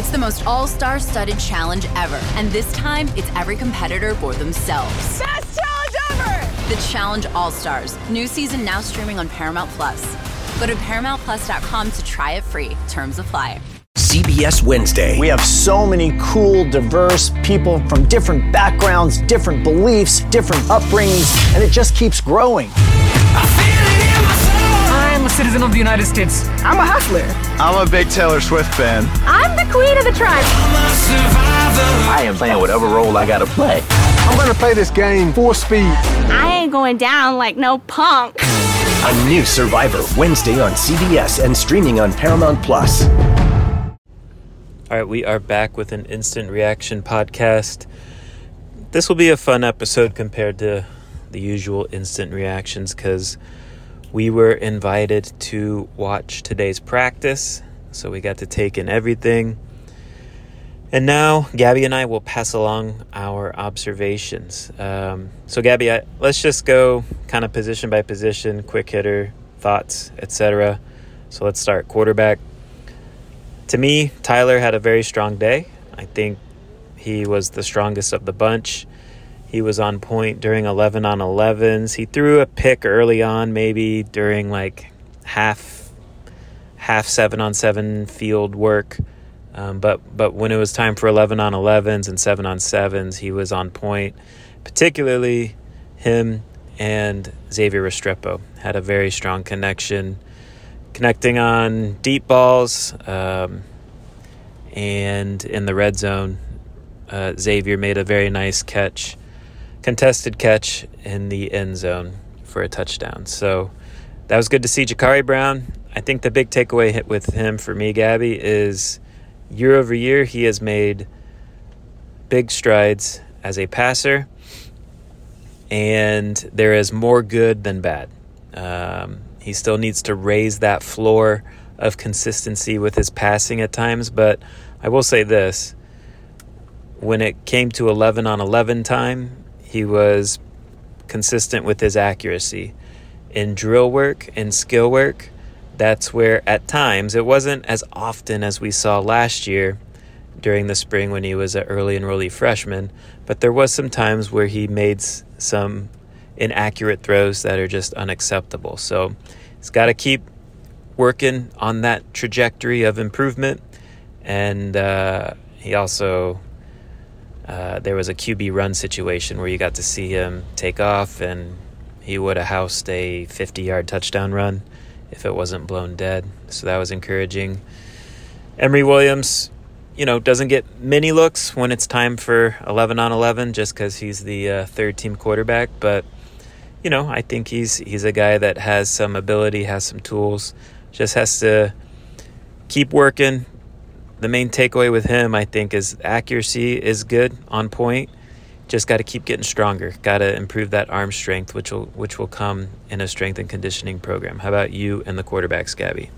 It's the most all star studded challenge ever. And this time, it's every competitor for themselves. Best challenge ever! The Challenge All Stars. New season now streaming on Paramount Plus. Go to ParamountPlus.com to try it free. Terms apply. CBS Wednesday. We have so many cool, diverse people from different backgrounds, different beliefs, different upbringings, and it just keeps growing. I'm a citizen of the United States. I'm a hustler. I'm a big Taylor Swift fan. I'm the queen of the tribe. I am playing whatever role I gotta play. I'm gonna play this game full speed. I ain't going down like no punk. A new Survivor Wednesday on CBS and streaming on Paramount Plus. All right, we are back with an instant reaction podcast. This will be a fun episode compared to the usual instant reactions because we were invited to watch today's practice, so we got to take in everything. And now Gaby and I will pass along our observations. Um, so, Gaby, I, let's just go kind of position by position, quick hitter, thoughts, etc. So, let's start quarterback. To me, Tyler had a very strong day. I think he was the strongest of the bunch. He was on point during 11 on 11s. He threw a pick early on, maybe during like half half 7 on 7 field work. Um, but but when it was time for 11 on 11s and 7 on 7s, he was on point. Particularly him and Xavier Restrepo had a very strong connection, connecting on deep balls um, and in the red zone. Uh, Xavier made a very nice catch, contested catch in the end zone for a touchdown. So that was good to see. Jacurri Brown, I think the big takeaway with him for me, Gaby, is year over year he has made big strides as a passer, and there is more good than bad. Um, he still needs to raise that floor of consistency with his passing at times, but I will say this when it came to 11 on 11 time, he was consistent with his accuracy. In drill work and skill work, that's where at times it wasn't as often as we saw last year during the spring when he was an early enrollee freshman, but there was some times where he made some inaccurate throws that are just unacceptable. So he's got to keep working on that trajectory of improvement, and uh, he also uh, there was a QB run situation where you got to see him take off, and he would have housed a 50 yard touchdown run if it wasn't blown dead. So that was encouraging. Emory Williams, you know, doesn't get many looks when it's time for 11 on 11 just because he's the uh, third team quarterback. But, you know, I think he's, he's a guy that has some ability, has some tools, just has to keep working, the main takeaway with him, I think, is accuracy is good on point. Just got to keep getting stronger. Got to improve that arm strength, which will which will come in a strength and conditioning program. How about you and the quarterbacks, Gaby?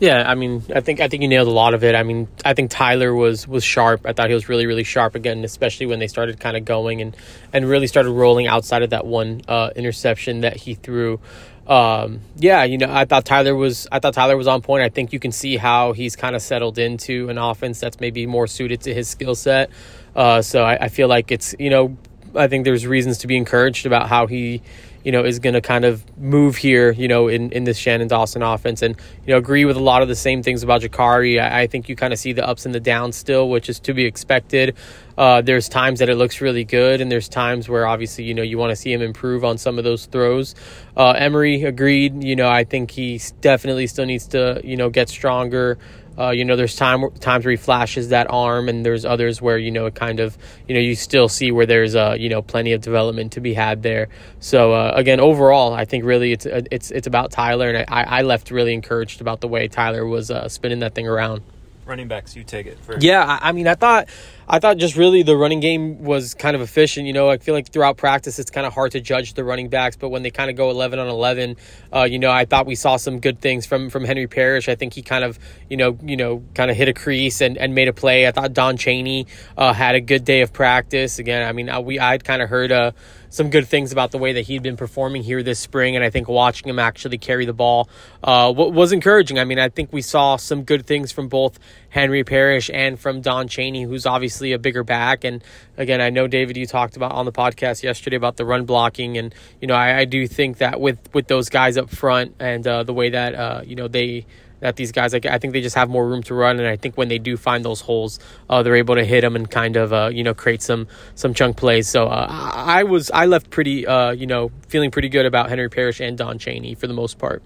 Yeah, I mean, I think I think you nailed a lot of it. I mean, I think Tyler was was sharp. I thought he was really really sharp again, especially when they started kind of going and and really started rolling outside of that one uh, interception that he threw um, yeah, you know, I thought Tyler was I thought Tyler was on point. I think you can see how he's kind of settled into an offense that's maybe more suited to his skill set. Uh, so I, I, feel like it's you know I think there's reasons to be encouraged about how he you know, is going to kind of move here, you know, in, in this Shannon Dawson offense. And, you know, agree with a lot of the same things about Jacurri. I, I think you kind of see the ups and the downs still, which is to be expected. Uh, there's times that it looks really good, and there's times where obviously, you know, you want to see him improve on some of those throws. Uh, Emory agreed. You know, I think he definitely still needs to, you know, get stronger. Uh, you know, there's time times where he flashes that arm, and there's others where you know it kind of you know you still see where there's uh you know plenty of development to be had there. So uh, again, overall, I think really it's uh, it's it's about Tyler, and I, I left really encouraged about the way Tyler was uh, spinning that thing around. Running backs, you take it first. Yeah, I, I mean, I thought I thought just really the running game was kind of efficient. You know, I feel like throughout practice it's kind of hard to judge the running backs, but when they kind of go 11 on 11, uh, you know, I thought we saw some good things from from Henry Parrish. I think he kind of, you know, you know, kind of hit a crease and, and made a play. I thought Don Chaney uh, had a good day of practice. Again, I mean, I, we I'd kind of heard uh, some good things about the way that he'd been performing here this spring, and I think watching him actually carry the ball uh, was encouraging. I mean, I think we saw some good things from both Henry Parrish and from Don Chaney, who's obviously a bigger back. And again, I know David, you talked about on the podcast yesterday about the run blocking, and you know I, I do think that with with those guys up front and uh, the way that uh, you know they that these guys like I think they just have more room to run. And I think when they do find those holes uh, they're able to hit them and kind of uh, you know create some some chunk plays. So uh, I was I left pretty uh, you know feeling pretty good about Henry Parrish and Don Chaney for the most part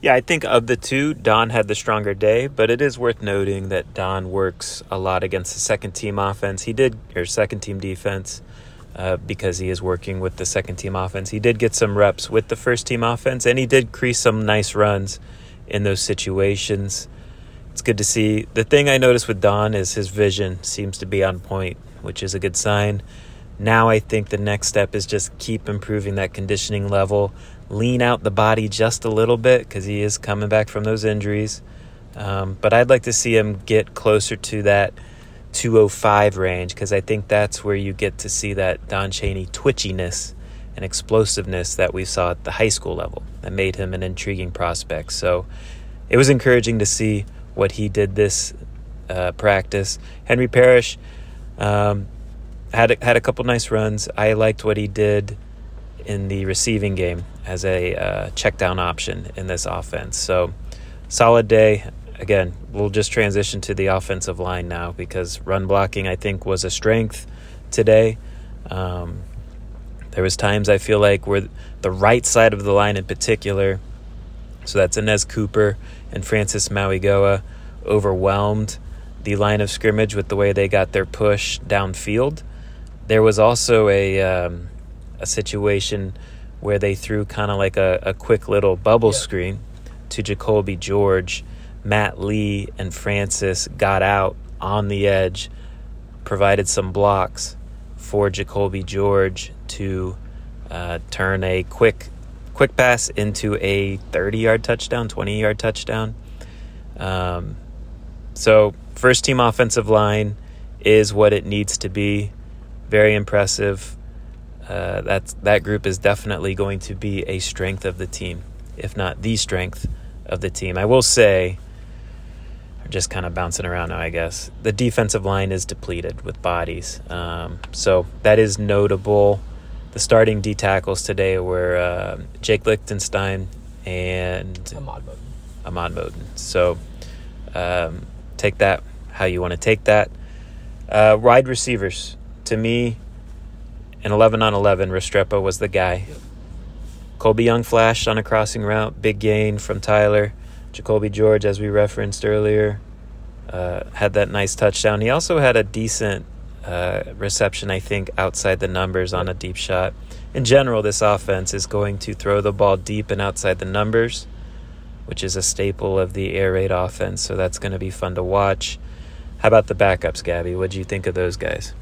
yeah I think of the two Don had the stronger day but it is worth noting that Don works a lot against the second team offense he did or second team defense uh, because he is working with the second team offense. He did get some reps with the first team offense, and he did crease some nice runs in those situations. It's good to see. The thing I noticed with Don is his vision seems to be on point, which is a good sign. Now I think the next step is just keep improving that conditioning level, lean out the body just a little bit because he is coming back from those injuries. Um, but I'd like to see him get closer to that 205 range because I think that's where you get to see that Don Chaney twitchiness and explosiveness that we saw at the high school level that made him an intriguing prospect. So it was encouraging to see what he did this uh, practice. Henry Parrish um, had a, had a couple nice runs. I liked what he did in the receiving game as a uh, check down option in this offense. So solid day. Again, we'll just transition to the offensive line now because run blocking I think was a strength today. Um, there was times I feel like where the right side of the line in particular, so that's Anez Cooper and Francis Mauigoa, overwhelmed the line of scrimmage with the way they got their push downfield. There was also a um, a situation where they threw kind of like a, a quick little bubble yeah. screen to Jacoby George. Matt Lee and Francis got out on the edge, provided some blocks for Jacoby George to uh, turn a quick quick pass into a 30 yard touchdown, 20 yard touchdown. Um, so, first team offensive line is what it needs to be. Very impressive. Uh, that's, that group is definitely going to be a strength of the team, if not the strength of the team. I will say, I'm just kind of bouncing around now, I guess. The defensive line is depleted with bodies. Um, so that is notable. The starting D tackles today were uh, Jake Lichtenstein and Ahmad Moten. Ahmad Moten. So um, take that how you want to take that. Uh, wide receivers. To me, in 11 on 11, Restrepo was the guy. Colbie Young flashed on a crossing route, big gain from Tyler. Jacoby George, as we referenced earlier, uh, had that nice touchdown. He also had a decent uh, reception, I think, outside the numbers on a deep shot. In general, this offense is going to throw the ball deep and outside the numbers, which is a staple of the air raid offense. So that's going to be fun to watch. How about the backups, Gaby? What do you think of those guys?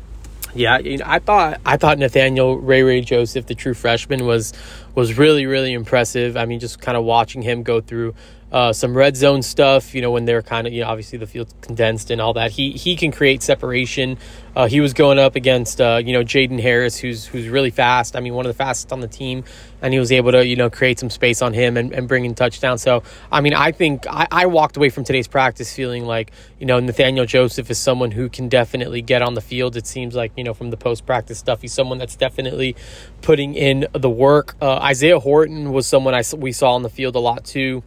Yeah, you know, I thought I thought Nathaniel Ray Ray Joseph, the true freshman, was was really really impressive. I mean, just kind of watching him go through uh, some red zone stuff. You know, when they're kind of you know obviously the field's condensed and all that. He he can create separation. Uh, he was going up against uh, you know Jaden Harris, who's who's really fast. I mean, one of the fastest on the team, and he was able to you know create some space on him and, and bring in touchdown. So I mean, I think I, I walked away from today's practice feeling like you know Nathaniel Joseph is someone who can definitely get on the field. It seems like you know from the post practice stuff, he's someone that's definitely putting in the work. Uh, Isaiah Horton was someone I we saw on the field a lot too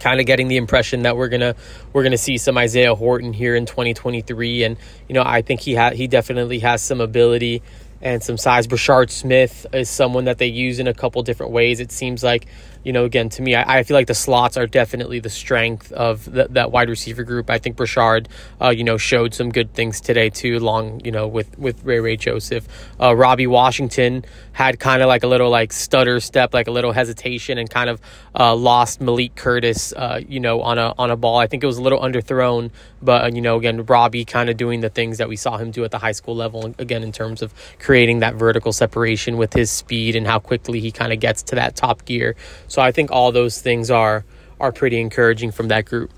kind of getting the impression that we're gonna we're gonna see some Isaiah Horton here in 2023, and you know I think he ha- he definitely has some ability and some size. Brashard Smith is someone that they use in a couple different ways. It seems like you know, again, to me, I, I, feel like the slots are definitely the strength of the, that wide receiver group. I think Brashard, uh, you know, showed some good things today too, along, you know, with, with Ray Ray Joseph. Uh, Robbie Washington had kind of like a little like stutter step, like a little hesitation and kind of uh, lost Malik Curtis, uh, you know, on a, on a ball. I think it was a little underthrown, but, uh, you know, again, Robbie kind of doing the things that we saw him do at the high school level, again, in terms of creating that vertical separation with his speed and how quickly he kind of gets to that top gear. So so I think all those things are are pretty encouraging from that group.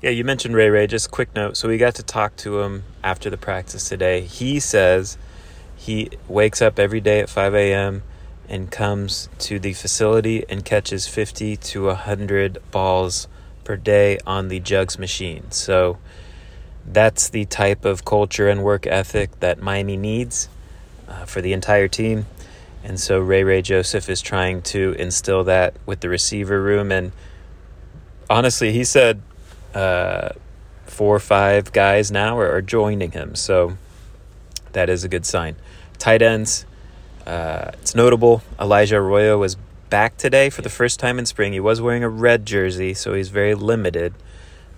Yeah, you mentioned Ray Ray. Just quick note. So we got to talk to him after the practice today. He says he wakes up every day at 5 a.m. and comes to the facility and catches 50 to 100 balls per day on the jugs machine. So that's the type of culture and work ethic that Miami needs uh, for the entire team. And so Ray Ray Joseph is trying to instill that with the receiver room. And honestly, he said uh, four or five guys now are, are, joining him. So that is a good sign. Tight ends, uh, it's notable. Elijah Arroyo was back today for the first time in spring. He was wearing a red jersey, so he's very limited.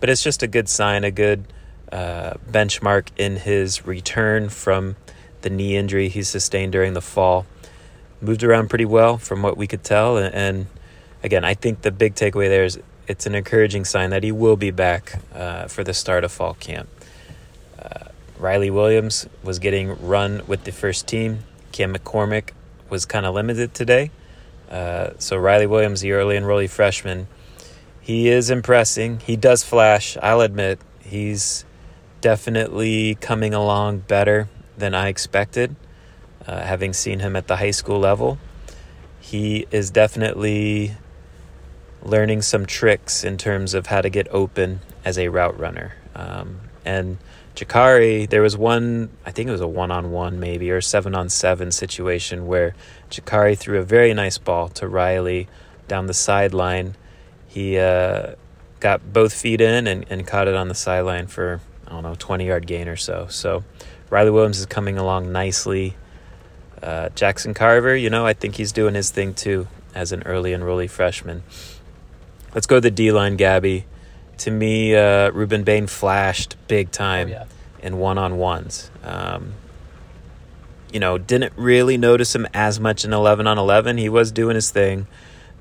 But it's just a good sign, a good uh, benchmark in his return from the knee injury he sustained during the fall. Moved around pretty well from what we could tell. And, and again, I think the big takeaway there is it's an encouraging sign that he will be back uh, for the start of fall camp. Uh, Riley Williams was getting run with the first team. Cam McCormick was kind of limited today. Uh, so Riley Williams, the early enrollee freshman, he is impressing. He does flash. I'll admit he's definitely coming along better than I expected, uh, having seen him at the high school level. He is definitely learning some tricks in terms of how to get open as a route runner. Um, and Jacurri, there was one, I think it was a one on one maybe, or seven on seven situation where Jacurri threw a very nice ball to Riley down the sideline. He uh, got both feet in and, and caught it on the sideline for, I don't know, 20 yard gain or so. So Riley Williams is coming along nicely. Uh, Jackson Carver, you know, I think he's doing his thing too as an early enrollee freshman. Let's go to the D line, Gaby. To me, uh, Rueben Bain flashed big time oh, yeah. in one on ones. Um, you know, didn't really notice him as much in 11 on 11. He was doing his thing,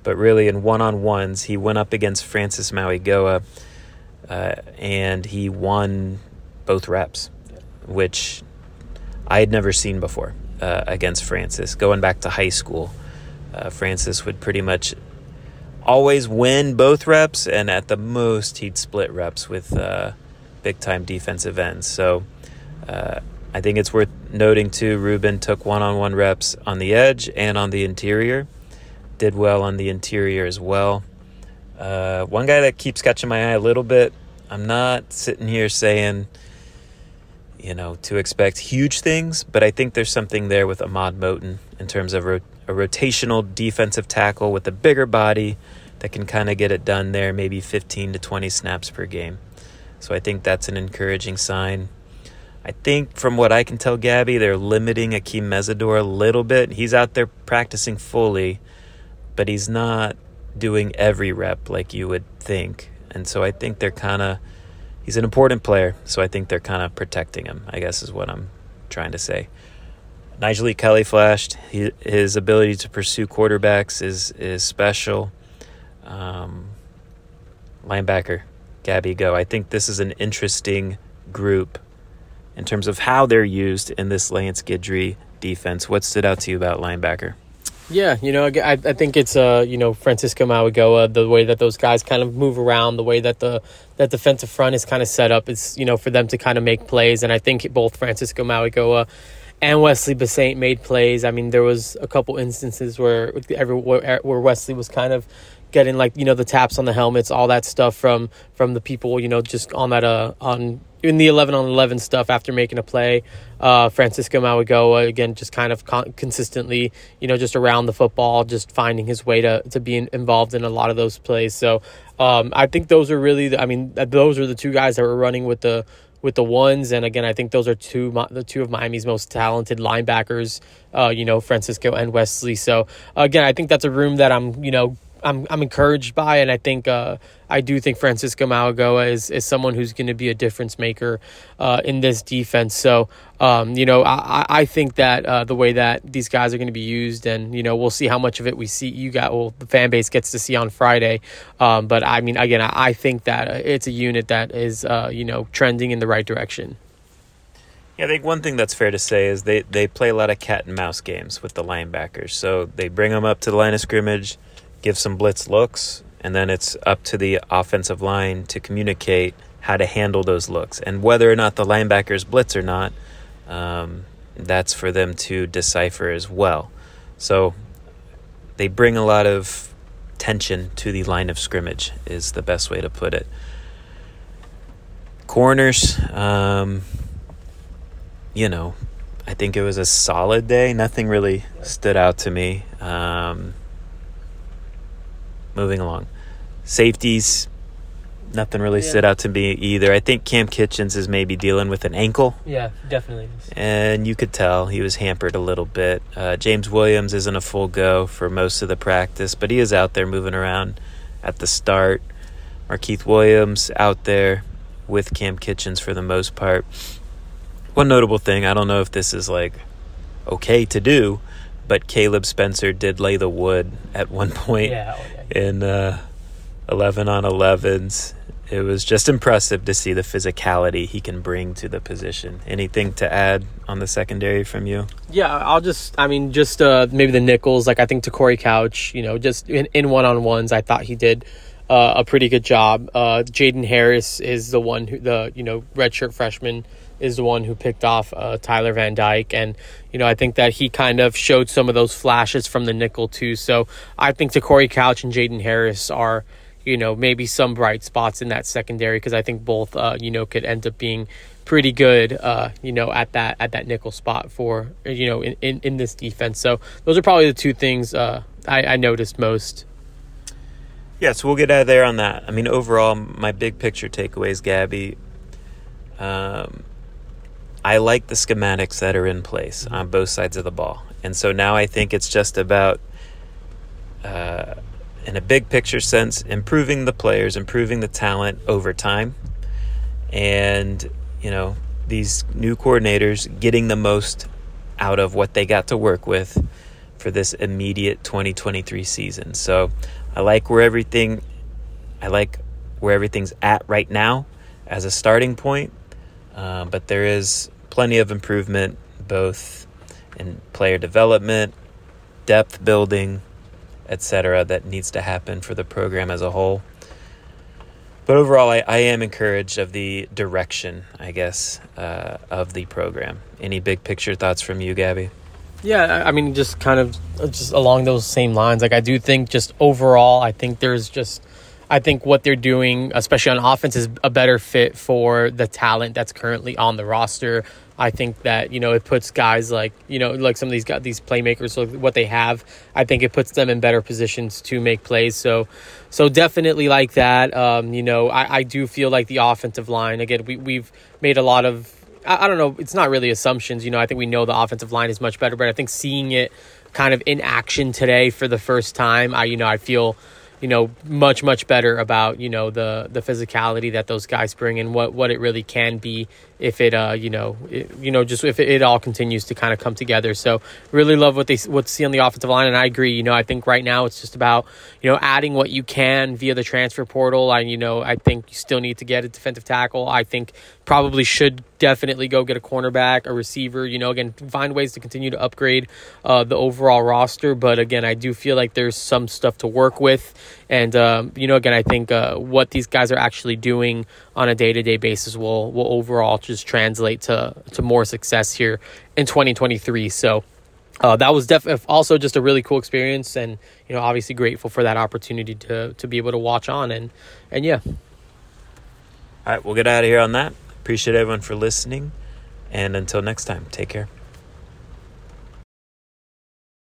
but really in one on ones, he went up against Francis Mauigoa uh, and he won both reps, which I had never seen before uh, against Francis. Going back to high school, uh, Francis would pretty much always win both reps, and at the most, he'd split reps with uh, big time defensive ends. So uh, I think it's worth noting too. Rueben took one on one reps on the edge and on the interior, did well on the interior as well. Uh, one guy that keeps catching my eye a little bit, I'm not sitting here saying, you know, to expect huge things, but I think there's something there with Ahmad Moten in terms of ro- a rotational defensive tackle with a bigger body that can kind of get it done there, maybe 15 to 20 snaps per game. So I think that's an encouraging sign. I think from what I can tell, Gaby, they're limiting Akheem Mesidor a little bit. He's out there practicing fully, but he's not doing every rep like you would think. And so I think they're kind of, he's an important player. So I think they're kind of protecting him, I guess is what I'm trying to say. Nyjalik Kelly flashed. He, his ability to pursue quarterbacks is, is special. Um, linebacker, Gaby Go. I think this is an interesting group in terms of how they're used in this Lance Guidry defense. What stood out to you about linebacker? Yeah, you know, I, I think it's uh, you know Francisco Mauigoa, the way that those guys kind of move around, the way that the that defensive front is kind of set up it's you know for them to kind of make plays, and I think both Francisco Mauigoa and Wesley Bissainthe made plays. I mean, there was a couple instances where every where Wesley was kind of getting like you know the taps on the helmets, all that stuff from from the people you know just on that uh on in the 11 on 11 stuff after making a play. Uh, Francisco Mauigoa again just kind of con- consistently you know just around the football, just finding his way to to be involved in a lot of those plays. So um, I think those are really the, I mean those are the two guys that were running with the with the ones. And again, I think those are two the two of Miami's most talented linebackers. Uh, you know, Francisco and Wesley. So again, I think that's a room that I'm you know I'm I'm encouraged by, and I think uh, I do think Francisco Mauigoa is is someone who's going to be a difference maker uh, in this defense. So um, you know, I I think that uh, the way that these guys are going to be used, and you know, we'll see how much of it we see. You got well, the fan base gets to see on Friday, um, but I mean, again, I, I think that uh, it's a unit that is uh, you know trending in the right direction. Yeah, I think one thing that's fair to say is they, they play a lot of cat and mouse games with the linebackers. So they bring them up to the line of scrimmage give some blitz looks, and then it's up to the offensive line to communicate how to handle those looks. And whether or not the linebackers blitz or not, um, that's for them to decipher as well. So they bring a lot of tension to the line of scrimmage, is the best way to put it. Corners, um, you know, I think it was a solid day. Nothing really stood out to me. Um, moving along. Safeties, nothing really Yeah. stood out to me either. I think Kam Kinchens is maybe dealing with an ankle, Yeah, definitely. and you could tell he was hampered a little bit. Uh, James Williams isn't a full go for most of the practice, but he is out there moving around at the start. Markeith Williams out there with Kam Kinchens for the most part. One notable thing, I don't know if this is like okay to do, but Caleb Spencer did lay the wood at one point Yeah, oh, yeah. In uh, 11 on 11s. It was just impressive to see the physicality he can bring to the position. Anything to add on the secondary from you? Yeah, I'll just, I mean, just uh, maybe the nickels. Like, I think to Corey Couch, you know, just in, one on ones, I thought he did uh, a pretty good job. Uh, Jaden Harris is the one who, the, you know, redshirt freshman is the one who picked off uh, Tyler Van Dyke. And, you know, I think that he kind of showed some of those flashes from the nickel, too. So I think Corey Couch and Jaden Harris are, you know, maybe some bright spots in that secondary because I think both, uh, you know, could end up being pretty good, uh, you know, at that at that nickel spot for you know in, in, in this defense. So those are probably the two things uh, I, I noticed most. Yeah, so we'll get out of there on that. I mean, overall, my big picture takeaways, Gaby. Um, I like the schematics that are in place on both sides of the ball, and so now I think it's just about, uh, in a big picture sense, improving the players, improving the talent over time, and you know these new coordinators getting the most out of what they got to work with for this immediate 2023 season. So I like where everything I like where everything's at right now as a starting point. Um, but there is plenty of improvement both in player development, depth building, etc. that needs to happen for the program as a whole. But overall, I, I am encouraged of the direction, I guess, uh, of the program. Any big picture thoughts from you, Gaby? Yeah, I mean, just kind of just along those same lines. Like I do think just overall, I think there's just. I think what they're doing, especially on offense, is a better fit for the talent that's currently on the roster. I think that you know it puts guys like you know like some of these guys, these playmakers, so what they have. I think it puts them in better positions to make plays. So, so definitely like that. Um, you know, I, I do feel like the offensive line again. We we've made a lot of I, I don't know. It's not really assumptions. You know, I think we know the offensive line is much better, but I think seeing it kind of in action today for the first time, I you know I feel you know much much better about you know the the physicality that those guys bring and what what it really can be if it uh you know it, you know just if it, it all continues to kind of come together. So really love what they what see on the offensive line and I agree you know I think right now it's just about you know adding what you can via the transfer portal. And you know I think you still need to get a defensive tackle. I think probably should definitely go get a cornerback a receiver you know again find ways to continue to upgrade uh, the overall roster. But again I do feel like there's some stuff to work with. And um, you know again I think uh, what these guys are actually doing on a day-to-day basis will will overall just translate to to more success here in 2023 so uh, that was definitely also just a really cool experience and you know obviously grateful for that opportunity to to be able to watch on and and yeah. All right, we'll get out of here on that. Appreciate everyone for listening. And until next time, take care.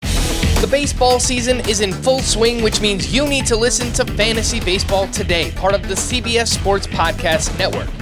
The baseball season is in full swing, which means you need to listen to Fantasy Baseball Today, part of the CBS Sports Podcast Network.